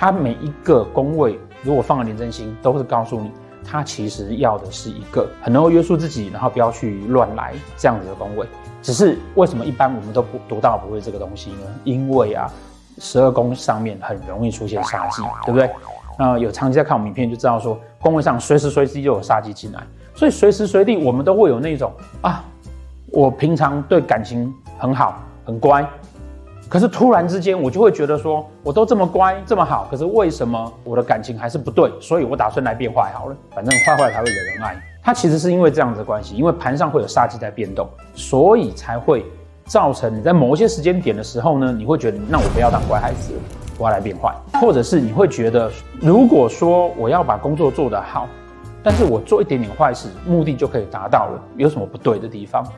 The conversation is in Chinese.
它每一个宫位，如果放了廉贞星，都是告诉你，它其实要的是一个很能够约束自己，然后不要去乱来这样子的宫位。只是为什么一般我们都不读到不会这个东西呢？因为啊，十二宫上面很容易出现杀机，对不对？那有长期在看我们影片就知道说，宫位上随时随地就有杀机进来，所以随时随地我们都会有那种啊，我平常对感情很好很乖。可是突然之间，我就会觉得说，我都这么乖这么好，可是为什么我的感情还是不对？所以我打算来变坏好了，反正坏坏才会惹人爱。它其实是因为这样子的关系，因为盘上会有煞气在变动，所以才会造成你在某些时间点的时候呢，你会觉得，那我不要当乖孩子，我要来变坏，或者是你会觉得，如果说我要把工作做得好，但是我做一点点坏事，目的就可以达到了，有什么不对的地方？